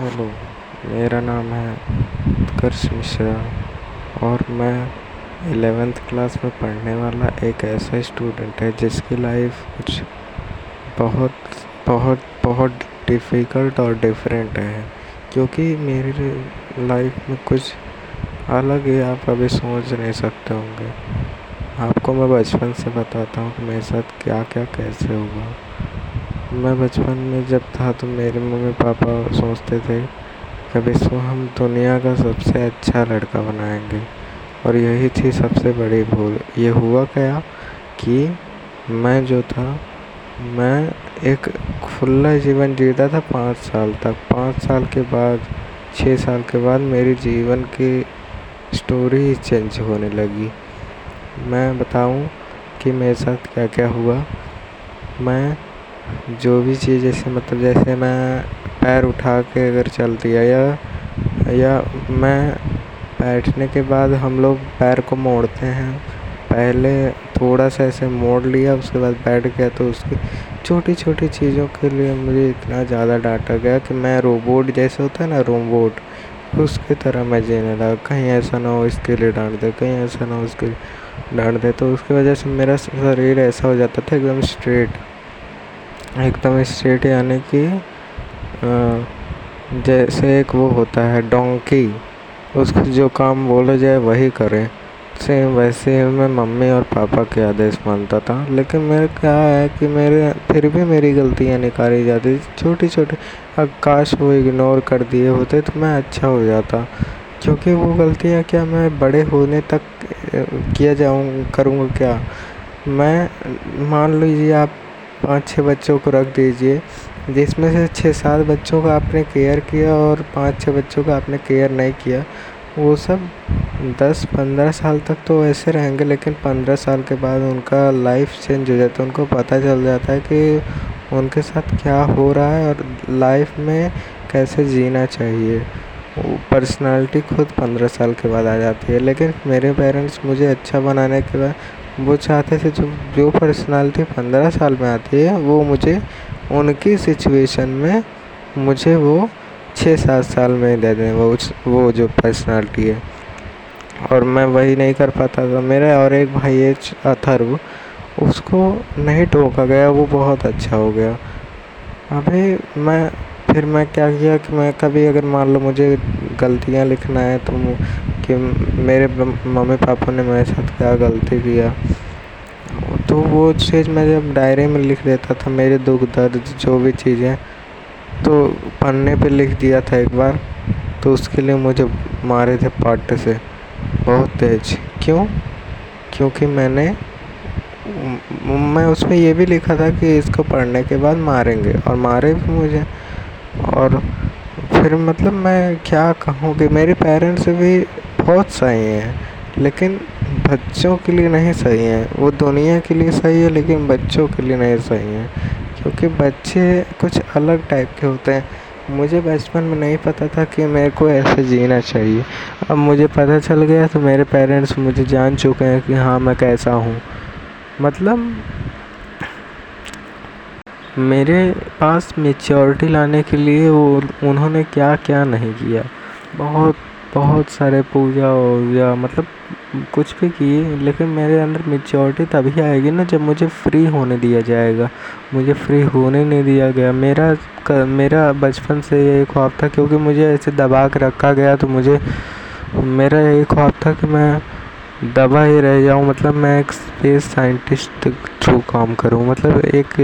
Hello, मेरा नाम है उत्कर्ष मिश्रा और मैं इलेवेंथ क्लास में पढ़ने वाला एक ऐसा स्टूडेंट है जिसकी लाइफ कुछ बहुत बहुत बहुत डिफ़िकल्ट और डिफरेंट है। क्योंकि मेरी लाइफ में कुछ अलग ही आप कभी सोच नहीं सकते होंगे। आपको मैं बचपन से बताता हूँ कि मेरे साथ क्या क्या कैसे हुआ। मैं बचपन में जब था तो मेरे मम्मी पापा सोचते थे कभी इसको हम दुनिया का सबसे अच्छा लड़का बनाएँगे। और यही थी सबसे बड़ी भूल। ये हुआ क्या कि मैं जो था, मैं एक खुला जीवन जीता था पाँच साल तक। पाँच साल के बाद, छः साल के बाद मेरी जीवन की स्टोरी चेंज होने लगी। मैं बताऊँ कि मेरे साथ क्या क्या हुआ। मैं जो भी चीज़ जैसे मतलब जैसे मैं पैर उठा के अगर चल दिया या या मैं बैठने के बाद हम लोग पैर को मोड़ते हैं। पहले थोड़ा सा ऐसे मोड़ लिया, उसके बाद बैठ गया तो उसकी छोटी छोटी चीज़ों के लिए मुझे इतना ज़्यादा डांटा गया कि मैं रोबोट जैसे होता है ना, रोबोट, उसकी तरह मैं जीने लगा। कहीं ऐसा ना हो इसके लिए डांट दे, कहीं ऐसा ना हो उसके लिए डांट दे। तो उसकी वजह से मेरा शरीर ऐसा हो जाता था एकदम स्ट्रेट। एकदम स्ट्रेट यानी कि जैसे एक वो होता है डोंकी उसको जो काम बोला जाए वही करें। सेम वैसे ही मैं मम्मी और पापा के आदेश मानता था। लेकिन मेरे क्या है कि मेरे, फिर भी मेरी गलतियाँ निकाली जाती छोटी छोटी अब काश वो इग्नोर कर दिए होते तो मैं अच्छा हो जाता। क्योंकि वो गलतियाँ क्या मैं बड़े होने तक किया जाऊँ, करूँगा क्या? मैं, मान लीजिए आप पाँच छः बच्चों को रख दीजिए। जिसमें से छः सात बच्चों का आपने केयर किया और पाँच छः बच्चों का आपने केयर नहीं किया, वो सब दस पंद्रह साल तक तो ऐसे रहेंगे, लेकिन पंद्रह साल के बाद उनका लाइफ चेंज हो जाता है। उनको पता चल जाता है कि उनके साथ क्या हो रहा है और लाइफ में कैसे जीना चाहिए। पर्सनालिटी खुद पंद्रह साल के बाद आ जाती है। लेकिन मेरे पेरेंट्स मुझे अच्छा बनाने के बाद वो चाहते थे जो जो पर्सनालिटी पंद्रह साल में आती है, वो मुझे, उनकी सिचुएशन में मुझे वो छः सात साल में दे दें, वो वो जो पर्सनालिटी है। और मैं वही नहीं कर पाता था। मेरा और एक भाई है, अथर्व, उसको नहीं टोका गया, वो बहुत अच्छा हो गया। अभी मैं, फिर मैं क्या किया कि मैं कभी अगर मान लो मुझे गलतियाँ लिखना है तो कि मेरे मम्मी पापा ने मेरे साथ क्या गलती किया। तो वो चीज़ मैं जब डायरी में लिख देता था, मेरे दुख, दर्द, जो भी चीज़ें तो पन्ने पे लिख दिया था एक बार तो उसके लिए मुझे मारे थे पाटे से, बहुत तेज। क्यों? क्योंकि मैंने, मैं उसमें ये भी लिखा था कि इसको पढ़ने के बाद मारेंगे, और मारे भी मुझे। और फिर मतलब मैं क्या कहूँ कि मेरे पेरेंट्स भी बहुत सही हैं, लेकिन बच्चों के लिए नहीं सही हैं। वो दुनिया के लिए सही है, लेकिन बच्चों के लिए नहीं सही हैं। क्योंकि बच्चे कुछ अलग टाइप के होते हैं। मुझे बचपन में नहीं पता था कि मेरे को ऐसे जीना चाहिए। अब मुझे पता चल गया तो मेरे पेरेंट्स मुझे जान चुके हैं कि हाँ मैं कैसा हूँ। मतलब मेरे पास मेच्योरिटी लाने के लिए वो उन्होंने क्या क्या नहीं किया। बहुत बहुत सारे पूजा या मतलब कुछ भी किए, लेकिन मेरे अंदर मेच्योरिटी तभी आएगी ना जब मुझे फ्री होने दिया जाएगा। मुझे फ्री होने नहीं दिया गया। मेरा मेरा बचपन से यही ख्वाब था क्योंकि मुझे ऐसे दबा के रखा गया तो मुझे, मेरा यही ख्वाब था कि मैं दबा ही रह जाऊँ। मतलब मैं एक स्पेस साइंटिस्ट थ्रू काम करूँ। मतलब एक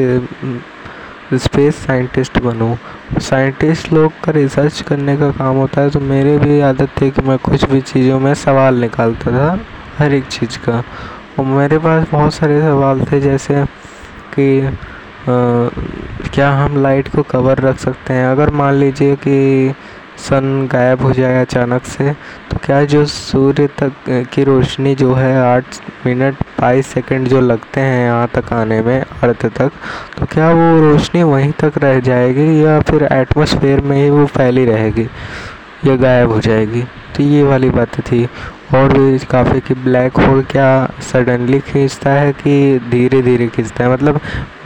स्पेस साइंटिस्ट बनूँ। साइंटिस्ट लोग का रिसर्च करने का काम होता है तो मेरे भी आदत थी कि मैं कुछ भी चीज़ों में सवाल निकालता था, हर एक चीज़ का। और मेरे पास बहुत सारे सवाल थे, जैसे कि क्या हम लाइट को कवर रख सकते हैं? अगर मान लीजिए कि सन गायब हो जाए अचानक से तो क्या जो सूर्य तक की रोशनी जो है आठ मिनट बाईस सेकंड जो लगते हैं यहाँ तक आने में अर्थ तक तो क्या वो रोशनी वहीं तक रह जाएगी या फिर एटमॉस्फेयर में ही वो फैली रहेगी या गायब हो जाएगी? तो ये वाली बात थी। और भी काफ़ी कि ब्लैक होल क्या सडनली खींचता है कि धीरे धीरे खींचता है? मतलब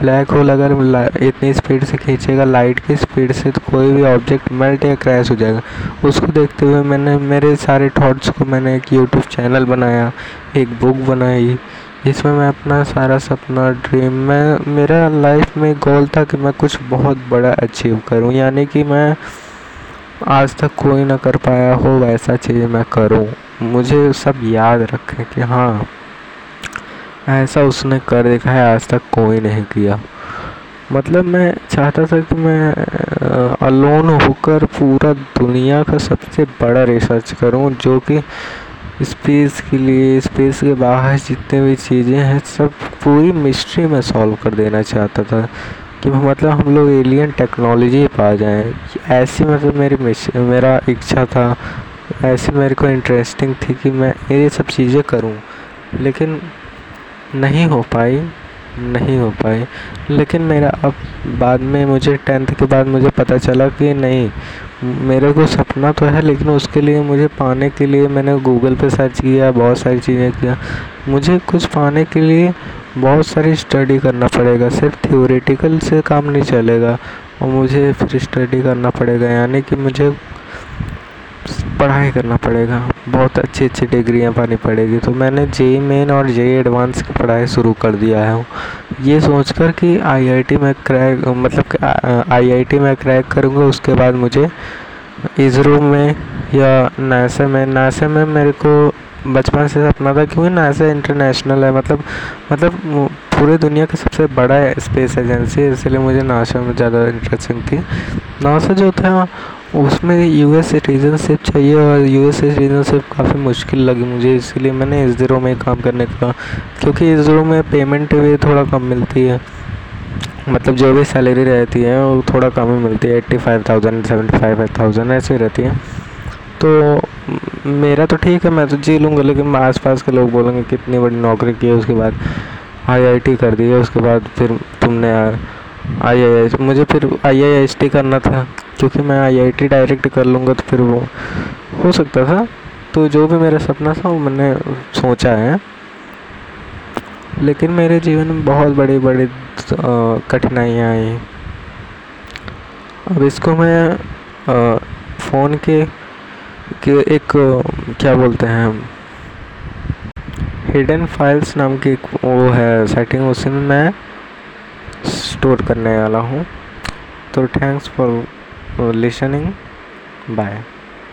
ब्लैक होल अगर इतनी स्पीड से खींचेगा लाइट की स्पीड से तो कोई भी ऑब्जेक्ट मेल्ट या क्रैश हो जाएगा। उसको देखते हुए मैंने, मेरे सारे थॉट्स को मैंने एक यूट्यूब चैनल बनाया, एक बुक बनाई। जिसमें मैं अपना सारा सपना ड्रीम मैं, मेरा लाइफ में गोल था कि मैं कुछ बहुत बड़ा अचीव करूँ। यानी कि मैं आज तक कोई ना कर पाया हो, वैसा चीज़ मैं करूँ। मुझे सब याद रखें कि हाँ ऐसा उसने कर देखा है, आज तक कोई नहीं किया। मतलब मैं चाहता था कि मैं अलोन होकर पूरा दुनिया का सबसे बड़ा रिसर्च करूँ, जो कि स्पेस के लिए स्पेस के बाहर जितने भी चीज़ें हैं, सब पूरी मिस्ट्री में सॉल्व कर देना चाहता था। कि मतलब हम लोग एलियन टेक्नोलॉजी पा जाएँ। ऐसी मतलब मेरी मेरा इच्छा था ऐसी मेरे को इंटरेस्टिंग थी कि मैं ये सब चीज़ें करूँ, लेकिन नहीं हो पाई, नहीं हो पाई। लेकिन मेरा अब बाद में मुझे टेंथ के बाद मुझे पता चला कि नहीं, मेरे को सपना तो है, लेकिन उसके लिए मुझे पाने के लिए मैंने गूगल पे सर्च किया, बहुत सारी चीज़ें किया। मुझे कुछ पाने के लिए बहुत सारी स्टडी करना पड़ेगा, सिर्फ़ थ्योरेटिकल से काम नहीं चलेगा, और मुझे फिर स्टडी करना पड़ेगा, यानी कि मुझे पढ़ाई करना पड़ेगा। बहुत अच्छी अच्छी डिग्रियाँ पानी पड़ेगी। तो मैंने जे मेन और जे एडवांस की पढ़ाई शुरू कर दिया है। ये सोचकर कि आईआईटी में क्रैक मतलब आई आईआईटी में क्रैक करूँगा, उसके बाद मुझे इसरो में या नासा में नासा में मेरे को बचपन से सपना था क्योंकि नासा इंटरनेशनल है। मतलब मतलब पूरे दुनिया का सबसे बड़ा स्पेस एजेंसी है, इसलिए मुझे नासा में ज़्यादा इंटरेस्टिंग थी। नासा जो था उसमें यू एस सिटीजनशिप चाहिए और यूएस सिटीजनशिप काफ़ी मुश्किल लगी मुझे, इसलिए मैंने इसरो में काम करने का, क्योंकि इसरो में पेमेंट भी थोड़ा कम मिलती है। मतलब जो भी सैलरी रहती है, वो थोड़ा कम ही मिलती है eighty five thousand seventy five thousand ऐसे रहती है। तो मेरा तो ठीक है, मैं तो जी लूँगा, लेकिन आस पास के लोग बोलेंगे कितनी बड़ी नौकरी की है, उसके बाद आईआईटी कर दी है, उसके बाद फिर तुमने आई आई एस मुझे फिर आई आई एस टी करना था। क्योंकि मैं आई आई टी डायरेक्ट कर लूँगा तो फिर वो हो सकता था। तो जो भी मेरा सपना था, वो मैंने सोचा है। लेकिन मेरे जीवन में बहुत बड़ी बड़ी कठिनाइयाँ आई। अब इसको मैं फ़ोन के के एक, क्या बोलते हैं हिडन फाइल्स नाम की एक वो है सेटिंग उसी में मैं स्टोर करने वाला हूँ। तो थैंक्स फॉर लिसनिंग बाय